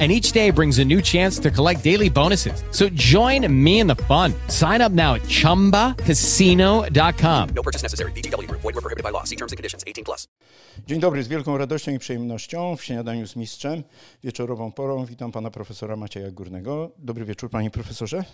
and each day brings a new chance to collect daily bonuses. So join me in the fun. Sign up now at ChumbaCasino.com. No purchase necessary. BGW. Void were prohibited by law. See terms and conditions. 18 plus. Dzień dobry, z wielką radością i przyjemnością w śniadaniu z mistrzem wieczorową porą witam pana profesora Macieja Górnego. Dobry wieczór panie profesorze.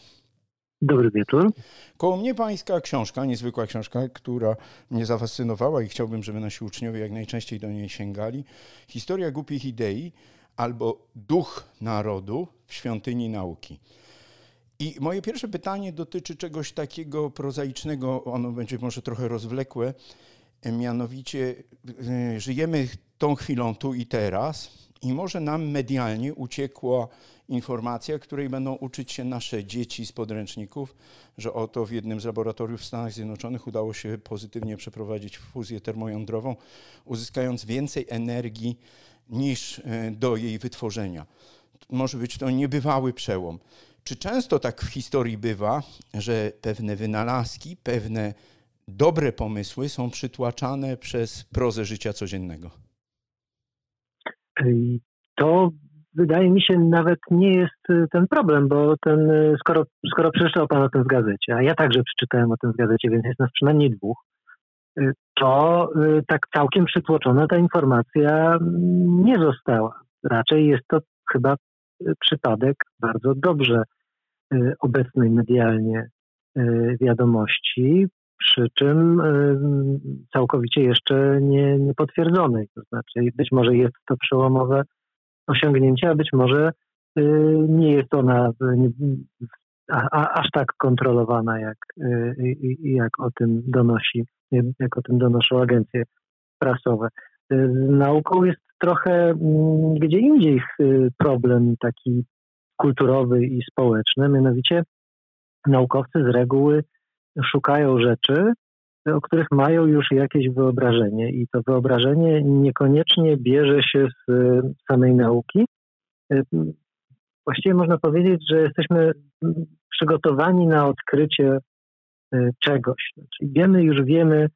Dobry wieczór. Koło mnie pańska książka, niezwykła książka, która mnie zafascynowała i chciałbym, żeby nasi uczniowie jak najczęściej do niej sięgali. Historia głupich idei albo duch narodu w świątyni nauki. I moje pierwsze pytanie dotyczy czegoś takiego prozaicznego, ono będzie może trochę rozwlekłe, mianowicie y, żyjemy tą chwilą tu i teraz i może nam medialnie uciekła informacja, której będą uczyć się nasze dzieci z podręczników, że oto w jednym z laboratoriów w Stanach Zjednoczonych udało się pozytywnie przeprowadzić fuzję termojądrową, uzyskując więcej energii niż e, do jej wytworzenia. Może być to niebywały przełom. Czy często tak w historii bywa, że pewne wynalazki, pewne dobre pomysły są przytłaczane przez prozę życia codziennego? To wydaje mi się nawet nie jest e, ten problem, bo ten, e, skoro, skoro przeczytał Pan o tym w gazecie, a ja także przeczytałem o tym w gazecie, więc jest nas przynajmniej dwóch, to y, tak całkiem przytłoczona ta informacja mm, nie została. Raczej jest to chyba y, przypadek bardzo dobrze y, obecnej medialnie wiadomości, przy czym całkowicie jeszcze nie, nie potwierdzonej. To znaczy, być może jest to przełomowe osiągnięcie, a być może nie jest ona aż tak kontrolowana, jak, jak o tym donosi jak o tym donoszą agencje prasowe. Z nauką jest trochę mm, gdzie indziej y, problem taki kulturowy i społeczny, mianowicie naukowcy z reguły szukają rzeczy, o których mają już jakieś wyobrażenie i to wyobrażenie niekoniecznie bierze się z y, samej nauki. Y, właściwie można powiedzieć, że jesteśmy mm, przygotowani na odkrycie Y, czegoś. Czyli wiemy, już wiemy,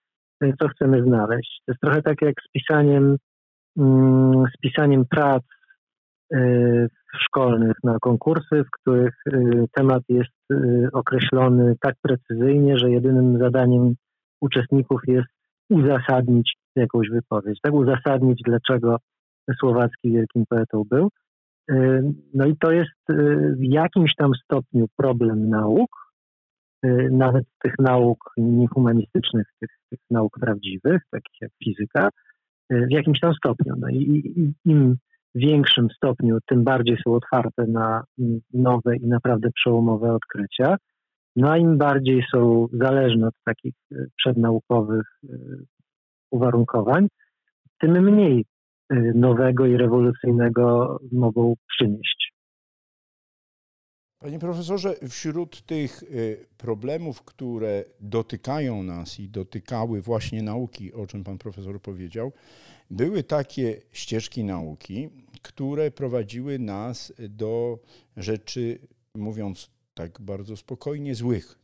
y, co chcemy znaleźć. To jest trochę tak jak z pisaniem, mm, z pisaniem prac y, szkolnych na konkursy, w których temat jest określony tak precyzyjnie, że jedynym zadaniem uczestników jest uzasadnić jakąś wypowiedź, tak uzasadnić, dlaczego Słowacki wielkim poetą był. No i to jest w jakimś tam stopniu problem nauk, Y, nawet tych nauk niehumanistycznych, tych, tych nauk prawdziwych, takich jak fizyka, y, w jakimś tam stopniu. No i, im większym stopniu, tym bardziej są otwarte na nowe i naprawdę przełomowe odkrycia. No a im bardziej są zależne od takich y, przednaukowych uwarunkowań, tym mniej nowego i rewolucyjnego mogą przynieść. Panie profesorze, wśród tych y, problemów, które dotykają nas i dotykały właśnie nauki, o czym pan profesor powiedział, były takie ścieżki nauki, które prowadziły nas do rzeczy, mówiąc tak bardzo spokojnie, złych.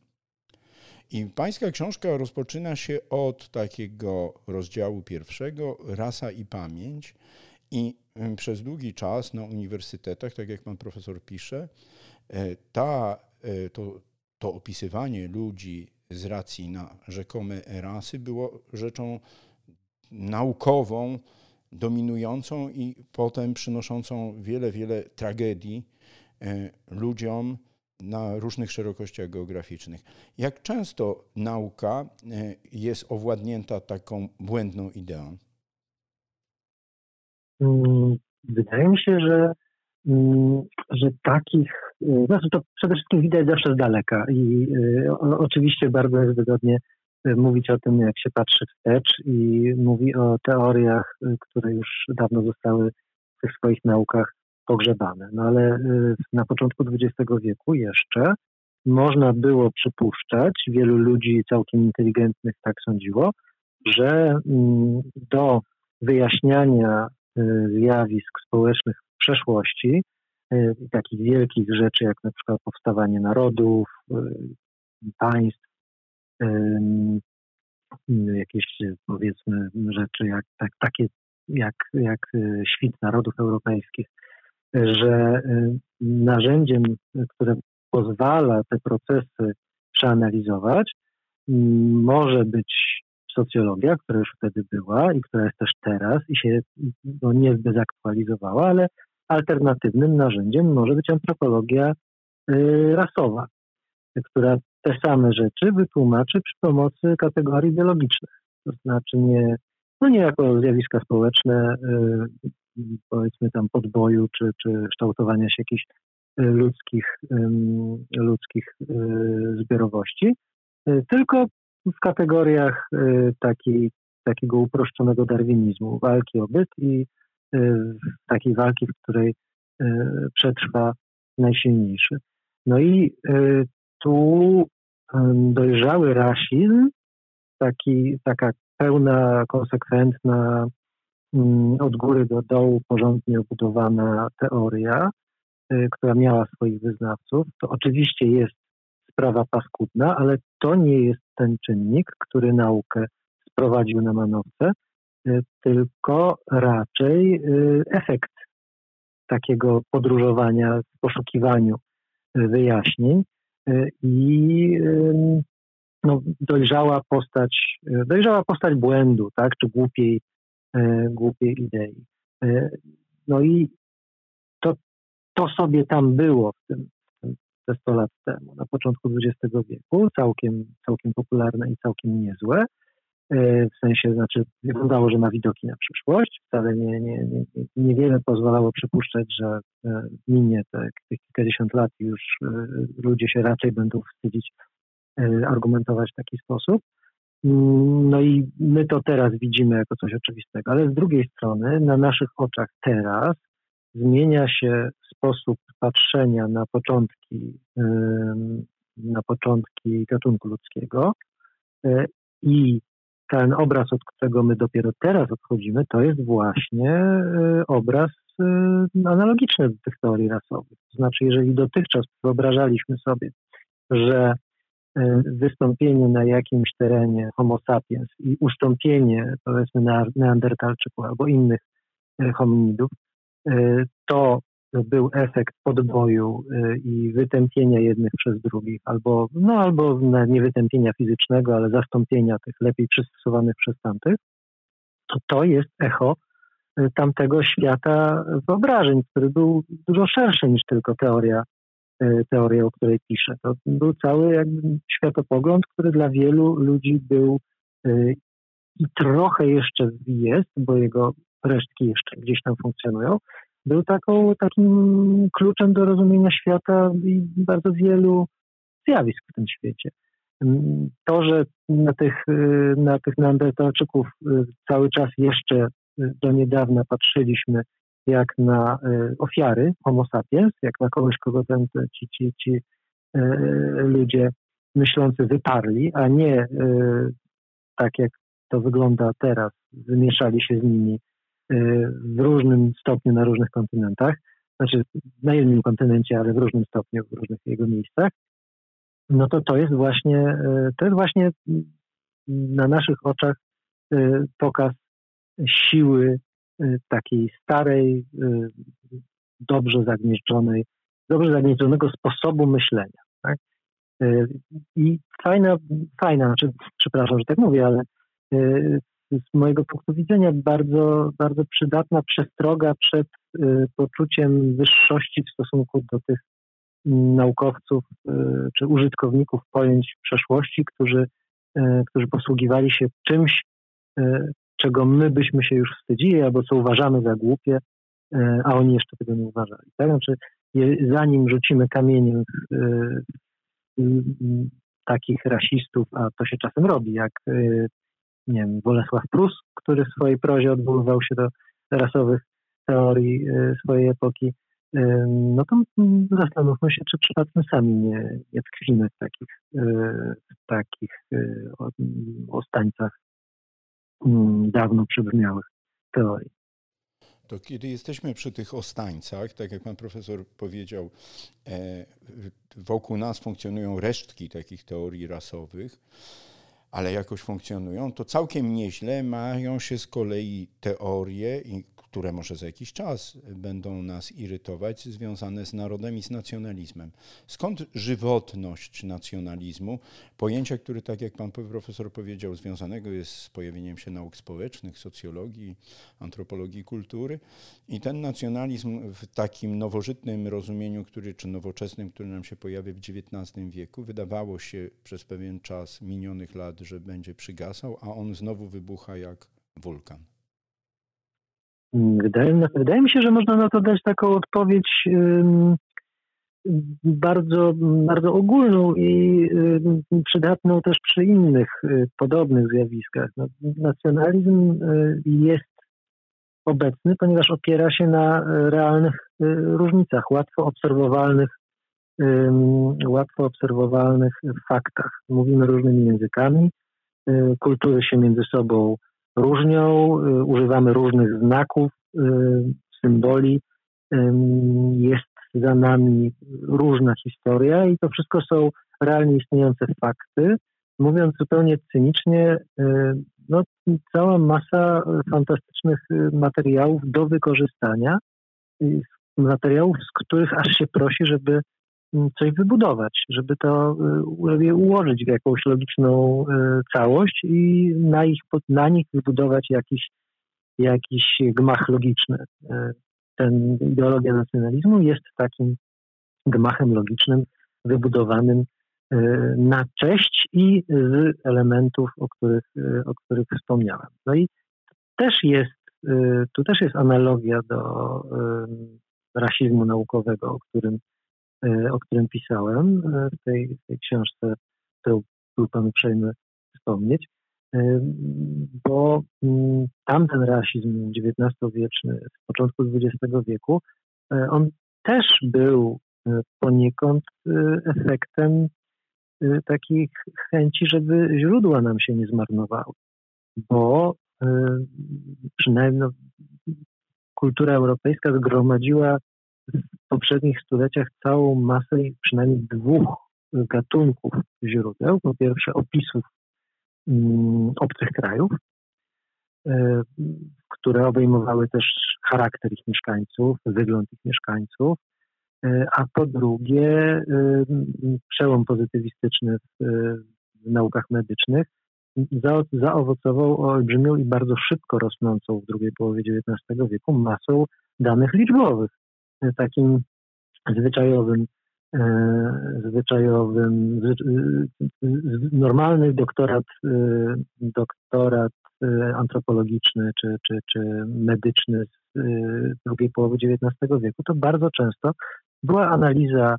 I pańska książka rozpoczyna się od takiego rozdziału pierwszego, rasa i pamięć. I y, przez długi czas na uniwersytetach, tak jak pan profesor pisze, ta, e, to, to opisywanie ludzi z racji na rzekome rasy było rzeczą naukową, dominującą i potem przynoszącą wiele, wiele tragedii e, ludziom na różnych szerokościach geograficznych. Jak często nauka jest owładnięta taką błędną ideą? Mm, wydaje mi się, że, że takich znaczy to przede wszystkim widać zawsze z daleka i y, oczywiście bardzo jest wygodnie y, mówić o tym, jak się patrzy wstecz i mówi o teoriach, y, które już dawno zostały w tych swoich naukach pogrzebane. No ale na początku XX wieku jeszcze można było przypuszczać, wielu ludzi całkiem inteligentnych tak sądziło, że mm, do wyjaśniania zjawisk społecznych przeszłości, takich wielkich rzeczy jak na przykład powstawanie narodów, państw, jakieś powiedzmy rzeczy jak tak, takie jak, jak świt narodów europejskich, że narzędziem, które pozwala te procesy przeanalizować, może być socjologia, która już wtedy była i która jest też teraz i się no, niezbyt zaktualizowała, ale alternatywnym narzędziem może być antropologia y, rasowa, która te same rzeczy wytłumaczy przy pomocy kategorii biologicznych. To znaczy nie, no nie jako zjawiska społeczne, y, powiedzmy tam podboju czy, czy kształtowania się jakichś y, ludzkich, ludzkich zbiorowości, tylko w kategoriach takiej, takiego uproszczonego darwinizmu, walki o byt i takiej walki, w której przetrwa najsilniejszy. No i tu dojrzały rasizm, taki, taka pełna, konsekwentna, od góry do dołu porządnie obudowana teoria, y, która miała swoich wyznawców, to oczywiście jest sprawa paskudna, ale to nie jest ten czynnik, który naukę sprowadził na manowce, y, tylko raczej y, efekt takiego podróżowania w poszukiwaniu wyjaśnień, E, i no, dojrzała postać, dojrzała postać błędu, tak, czy głupiej, głupiej idei. No i to, to sobie tam było w tym, te 100 lat temu, na początku XX wieku, całkiem, całkiem popularne i całkiem niezłe. W sensie, znaczy, wyglądało, że ma widoki na przyszłość. Wcale nie, nie, nie, niewiele pozwalało przypuszczać, że e, minie te kilkadziesiąt lat i już e, ludzie się raczej będą wstydzić e, argumentować w taki sposób. No i my to teraz widzimy jako coś oczywistego, ale z drugiej strony na naszych oczach teraz zmienia się sposób patrzenia na początki, na początki gatunku ludzkiego i ten obraz, od którego my dopiero teraz odchodzimy, to jest właśnie y, obraz y, analogiczny do tych teorii rasowych. To znaczy, jeżeli dotychczas wyobrażaliśmy sobie, że y, wystąpienie na jakimś terenie Homo sapiens i ustąpienie, powiedzmy, Neandertalczyków albo innych hominidów, to był efekt podboju y, i wytępienia jednych przez drugich, albo, no, albo nie wytępienia fizycznego, ale zastąpienia tych lepiej przystosowanych przez tamtych, to to jest echo y, tamtego świata wyobrażeń, który był dużo szerszy niż tylko teoria, y, teoria o której piszę. To był cały jakby światopogląd, który dla wielu ludzi był i trochę jeszcze jest, bo jego resztki jeszcze gdzieś tam funkcjonują, był taką, takim kluczem do rozumienia świata i bardzo wielu zjawisk w tym świecie. To, że na tych, na tych neandertalczyków y, cały czas jeszcze y, do niedawna patrzyliśmy jak na y, ofiary homo sapiens, jak na kogoś, kogo ten, ci, ci, ci ludzie myślący wyparli, a nie tak jak to wygląda teraz, wymieszali się z nimi w różnym stopniu na różnych kontynentach, znaczy na jednym kontynencie, ale w różnym stopniu w różnych jego miejscach, no to to jest właśnie, e, to jest właśnie na naszych oczach e, pokaz siły takiej starej, dobrze zagnieżdżonej, dobrze zagnieżdżonego sposobu myślenia. Tak? I fajna, fajna, znaczy, przepraszam, że tak mówię, ale z mojego punktu widzenia bardzo, bardzo przydatna przestroga przed y, poczuciem wyższości w stosunku do tych naukowców y, czy użytkowników pojęć przeszłości, którzy, y, którzy posługiwali się czymś, czego my byśmy się już wstydzili albo co uważamy za głupie, a oni jeszcze tego nie uważali. Tak? Znaczy, zanim rzucimy kamieniem w, takich rasistów, a to się czasem robi, jak nie wiem, Bolesław Prus, który w swojej prozie odwoływał się do rasowych teorii y, swojej epoki, y, no to zastanówmy się, czy przypadkiem sami nie, nie tkwimy w takich, y, w takich ostańcach mm, dawno przebrzmiałych teorii. To kiedy jesteśmy przy tych ostańcach, tak jak pan profesor powiedział, e, wokół nas funkcjonują resztki takich teorii rasowych, ale jakoś funkcjonują, to całkiem nieźle mają się z kolei teorie, które może za jakiś czas będą nas irytować, związane z narodem i z nacjonalizmem. Skąd żywotność nacjonalizmu? Pojęcia, które, tak jak pan profesor powiedział, związanego jest z pojawieniem się nauk społecznych, socjologii, antropologii kultury. I ten nacjonalizm w takim nowożytnym rozumieniu, który, czy nowoczesnym, który nam się pojawia w XIX wieku, wydawało się przez pewien czas minionych lat, że będzie przygasał, a on znowu wybucha jak wulkan. Wydaje, wydaje mi się, że można na to dać taką odpowiedź bardzo, bardzo ogólną i przydatną też przy innych y, podobnych zjawiskach. No, nacjonalizm y, jest obecny, ponieważ opiera się na realnych y, różnicach, łatwo obserwowalnych, łatwo obserwowalnych faktach. Mówimy różnymi językami, kultury się między sobą różnią, y, używamy różnych znaków, y, symboli, jest za nami różna historia i to wszystko są realnie istniejące fakty. Mówiąc zupełnie cynicznie, y, no, cała masa fantastycznych materiałów do wykorzystania, materiałów, z których aż się prosi, żeby coś wybudować, żeby to y, ułożyć w jakąś logiczną y, całość i na, ich, na nich wybudować jakiś, jakiś gmach logiczny. Y, ten ideologia nacjonalizmu jest takim gmachem logicznym wybudowanym na cześć i z elementów, o których, o których wspomniałem. No i też jest, tu też jest analogia do rasizmu naukowego, o którym o którym pisałem e, w tej, tej książce, którą był Pan uprzejmy wspomnieć, e, bo mm, tamten rasizm XIX-wieczny, z początku XX wieku, on też był poniekąd efektem takich chęci, żeby źródła nam się nie zmarnowały, bo przynajmniej no, kultura europejska zgromadziła w poprzednich stuleciach całą masę przynajmniej dwóch gatunków źródeł. Po pierwsze opisów mm, obcych krajów, e, które obejmowały też charakter ich mieszkańców, wygląd ich mieszkańców, e, a po drugie e, przełom pozytywistyczny w, w naukach medycznych za, zaowocował olbrzymią i bardzo szybko rosnącą w drugiej połowie XIX wieku masą danych liczbowych takim zwyczajowym, e, zwyczajowym, normalny doktorat, e, doktorat e, antropologiczny czy, czy, czy medyczny z drugiej połowy XIX wieku, to bardzo często była analiza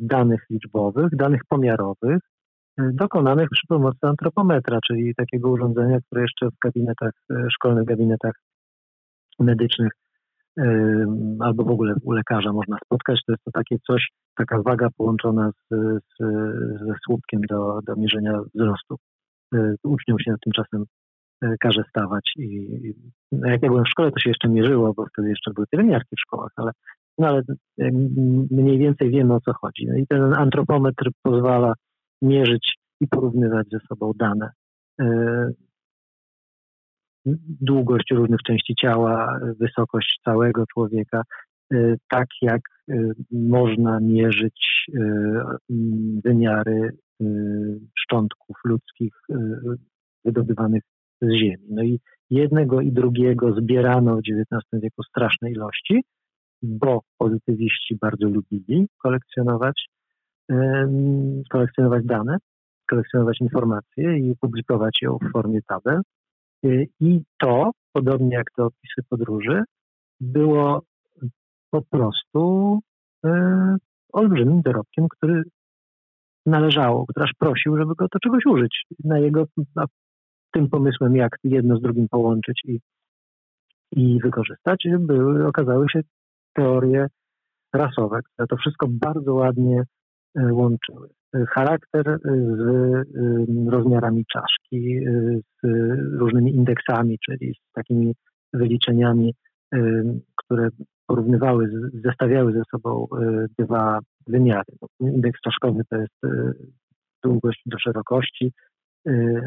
danych liczbowych, danych pomiarowych, dokonanych przy pomocy antropometra, czyli takiego urządzenia, które jeszcze w gabinetach, szkolnych gabinetach medycznych albo w ogóle u lekarza można spotkać. To jest to takie coś, taka waga połączona z, z, ze słupkiem do, do mierzenia wzrostu. Y, uczniom się tymczasem y, każe stawać i no jak ja byłem w szkole, to się jeszcze mierzyło, bo wtedy jeszcze były pielęgniarki w szkołach, ale, no ale mniej więcej wiemy o co chodzi. No I ten antropometr pozwala mierzyć i porównywać ze sobą dane. Długość różnych części ciała, wysokość całego człowieka, y, tak jak y, można mierzyć y, wymiary szczątków ludzkich wydobywanych z ziemi. No i jednego i drugiego zbierano w XIX wieku straszne ilości, bo pozytywiści bardzo lubili kolekcjonować, kolekcjonować dane, kolekcjonować informacje i publikować ją w formie tabel. Y, I to, podobnie jak te opisy podróży, było po prostu y, olbrzymim dorobkiem, który należało, który aż prosił, żeby go do czegoś użyć. Na jego, na tym pomysłem, jak jedno z drugim połączyć i, i wykorzystać, były, okazały się teorie rasowe, które to wszystko bardzo ładnie y, łączyły. Charakter z rozmiarami czaszki, z różnymi indeksami, czyli z takimi wyliczeniami, które porównywały, zestawiały ze sobą dwa wymiary. No, indeks czaszkowy to jest długość do szerokości,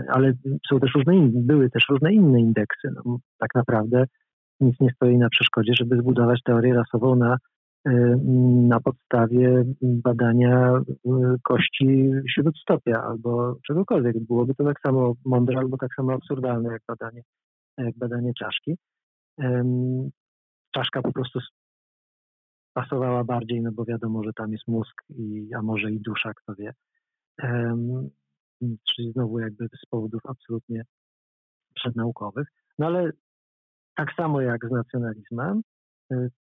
ale są też różne inne, były też różne inne indeksy. No, tak naprawdę nic nie stoi na przeszkodzie, żeby zbudować teorię rasową na Y, na podstawie badania y, kości śródstopia albo czegokolwiek. Byłoby to tak samo mądre albo tak samo absurdalne jak badanie, jak badanie czaszki. Czaszka po prostu pasowała bardziej, no bo wiadomo, że tam jest mózg, i, a może i dusza, kto wie. Czyli znowu jakby z powodów absolutnie przednaukowych. No ale tak samo jak z nacjonalizmem, Y,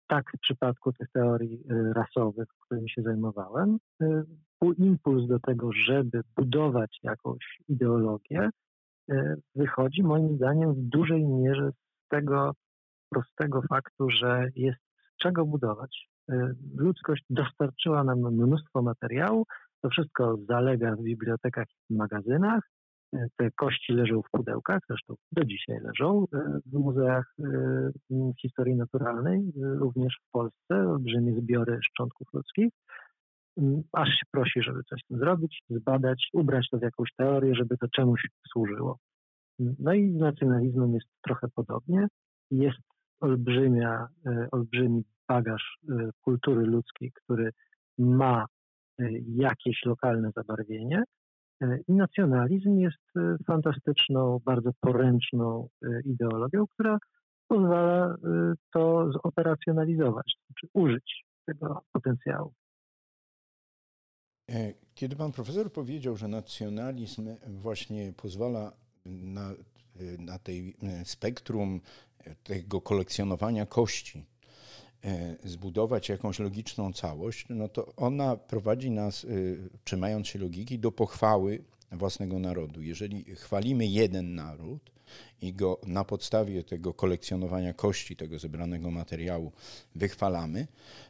tak w przypadku tych teorii y, rasowych, którymi się zajmowałem, y, był impuls do tego, żeby budować jakąś ideologię, wychodzi moim zdaniem w dużej mierze z tego prostego faktu, że jest z czego budować. Ludzkość dostarczyła nam mnóstwo materiału, to wszystko zalega w bibliotekach i magazynach, te kości leżą w pudełkach, zresztą do dzisiaj leżą e, w muzeach e, historii naturalnej, e, również w Polsce, olbrzymie zbiory szczątków ludzkich. Aż się prosi, żeby coś z tym zrobić, zbadać, ubrać to w jakąś teorię, żeby to czemuś służyło. No i z nacjonalizmem jest trochę podobnie. Jest olbrzymia, olbrzymi bagaż kultury ludzkiej, który ma jakieś lokalne zabarwienie, I nacjonalizm jest e, fantastyczną, bardzo poręczną e, ideologią, która pozwala to zoperacjonalizować, czy użyć tego potencjału. Kiedy pan profesor powiedział, że nacjonalizm właśnie pozwala na, na tej spektrum tego kolekcjonowania kości E, zbudować jakąś logiczną całość, no to ona prowadzi nas, e, trzymając się logiki, do pochwały własnego narodu. Jeżeli chwalimy jeden naród i go na podstawie tego kolekcjonowania kości, tego zebranego materiału wychwalamy,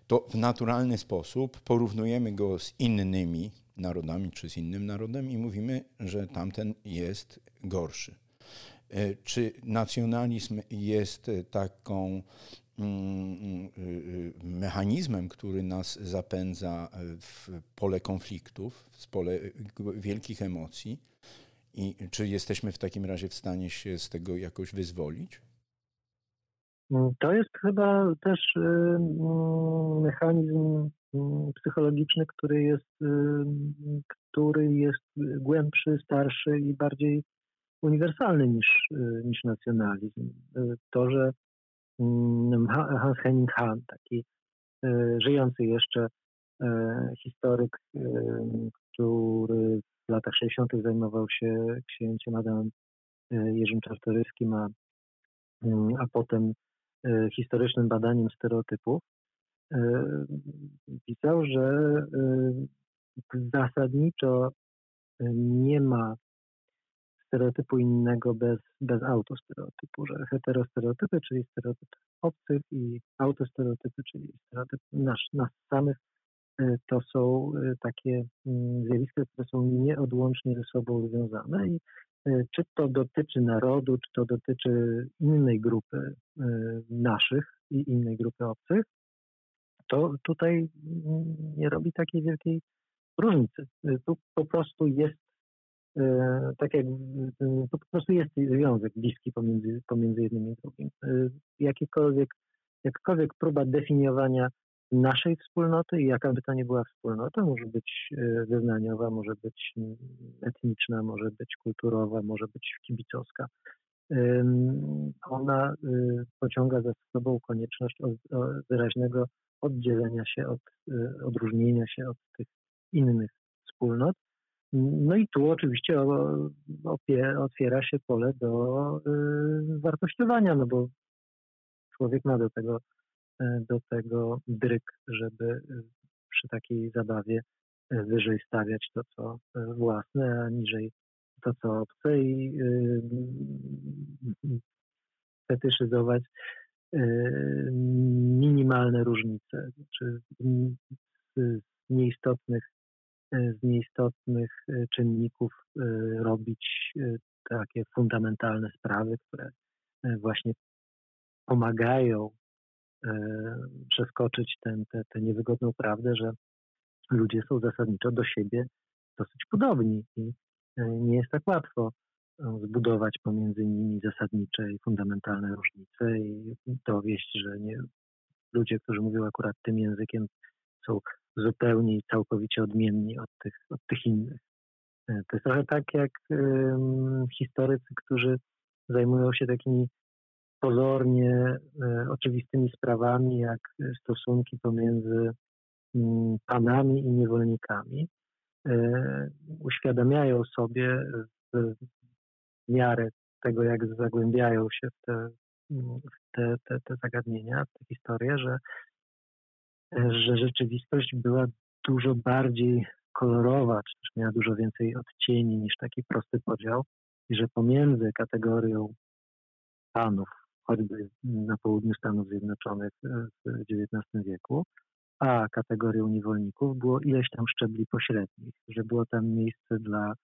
to w naturalny sposób porównujemy go z innymi narodami czy z innym narodem i mówimy, że tamten jest gorszy. E, czy nacjonalizm jest taką mechanizmem, który nas zapędza w pole konfliktów, w pole wielkich emocji. I czy jesteśmy w takim razie w stanie się z tego jakoś wyzwolić? Mm, to jest chyba też y, mm, mechanizm psychologiczny, który jest, który jest głębszy, starszy i bardziej uniwersalny niż, niż nacjonalizm. To, że Mm, Hans Henning Hahn, taki e, żyjący jeszcze e, historyk, e, który w latach 60. zajmował się księciem Adamem Jerzym Czartoryskim, a, mm, a potem historycznym badaniem stereotypów, pisał, że zasadniczo nie ma stereotypu innego bez, bez autostereotypu, że heterostereotypy, czyli stereotyp obcych i autostereotypy, czyli stereotyp nasz, nas samych, y, to są y, takie mm, zjawiska, które są nieodłącznie ze sobą związane i y, czy to dotyczy narodu, czy to dotyczy innej grupy naszych i innej grupy obcych, to tutaj mm, nie robi takiej wielkiej różnicy. Tu po prostu jest tak jak to po prostu jest związek bliski pomiędzy, pomiędzy jednym i drugim. E, jakiekolwiek, jakakolwiek próba definiowania naszej wspólnoty i jaka by to nie była wspólnota, może być e, wyznaniowa, może być etniczna, może być kulturowa, może być kibicowska. Ona pociąga za sobą konieczność wyraźnego oddzielenia się od, odróżnienia się od tych innych wspólnot no i tu oczywiście otwiera się pole do y, wartościowania, no bo człowiek ma do tego, e, do tego dryk, żeby y, przy takiej zabawie wyżej stawiać to, co własne, a niżej to, co obce i fetyszyzować minimalne różnice, czy z nieistotnych z nieistotnych czynników robić takie fundamentalne sprawy, które właśnie pomagają przeskoczyć tę te, te niewygodną prawdę, że ludzie są zasadniczo do siebie dosyć podobni i nie jest tak łatwo zbudować pomiędzy nimi zasadnicze i fundamentalne różnice i dowieść, że nie, ludzie, którzy mówią akurat tym językiem, są zupełnie i całkowicie odmienni od tych, od tych innych. E, to jest trochę tak jak historycy, którzy zajmują się takimi pozornie e, oczywistymi sprawami, jak stosunki pomiędzy um, panami i niewolnikami. E, uświadamiają sobie w, miarę tego, jak zagłębiają się w te, w te, te, te zagadnienia, w te historie, że, że rzeczywistość była dużo bardziej kolorowa, czy też miała dużo więcej odcieni niż taki prosty podział i że pomiędzy kategorią panów, choćby na południu Stanów Zjednoczonych w XIX wieku, a kategorią niewolników było ileś tam szczebli pośrednich, że było tam miejsce dla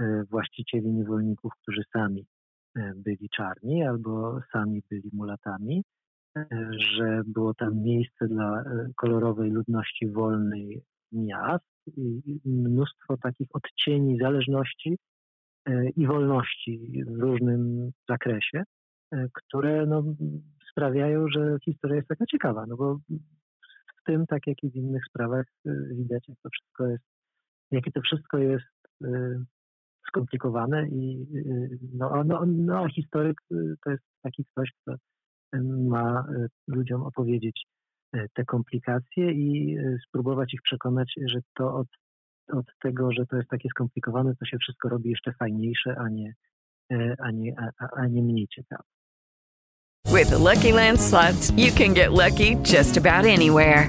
E, właścicieli niewolników, którzy sami e, byli czarni albo sami byli mulatami, e, że było tam miejsce dla kolorowej ludności wolnej miast i mnóstwo takich odcieni zależności i wolności w różnym zakresie, które no, sprawiają, że historia jest taka ciekawa, no bo w tym, tak jak i w innych sprawach, widać, jak to wszystko jest, jakie to wszystko jest skomplikowane i y, no, no, no, historyk to jest taki ktoś, kto ma y, ludziom opowiedzieć te komplikacje i spróbować ich przekonać, że to od, od tego, że to jest takie skomplikowane, to się wszystko robi jeszcze fajniejsze, a nie, a nie, a, a nie mniej ciekawe. With the Lucky Land slots, you can get lucky just about anywhere.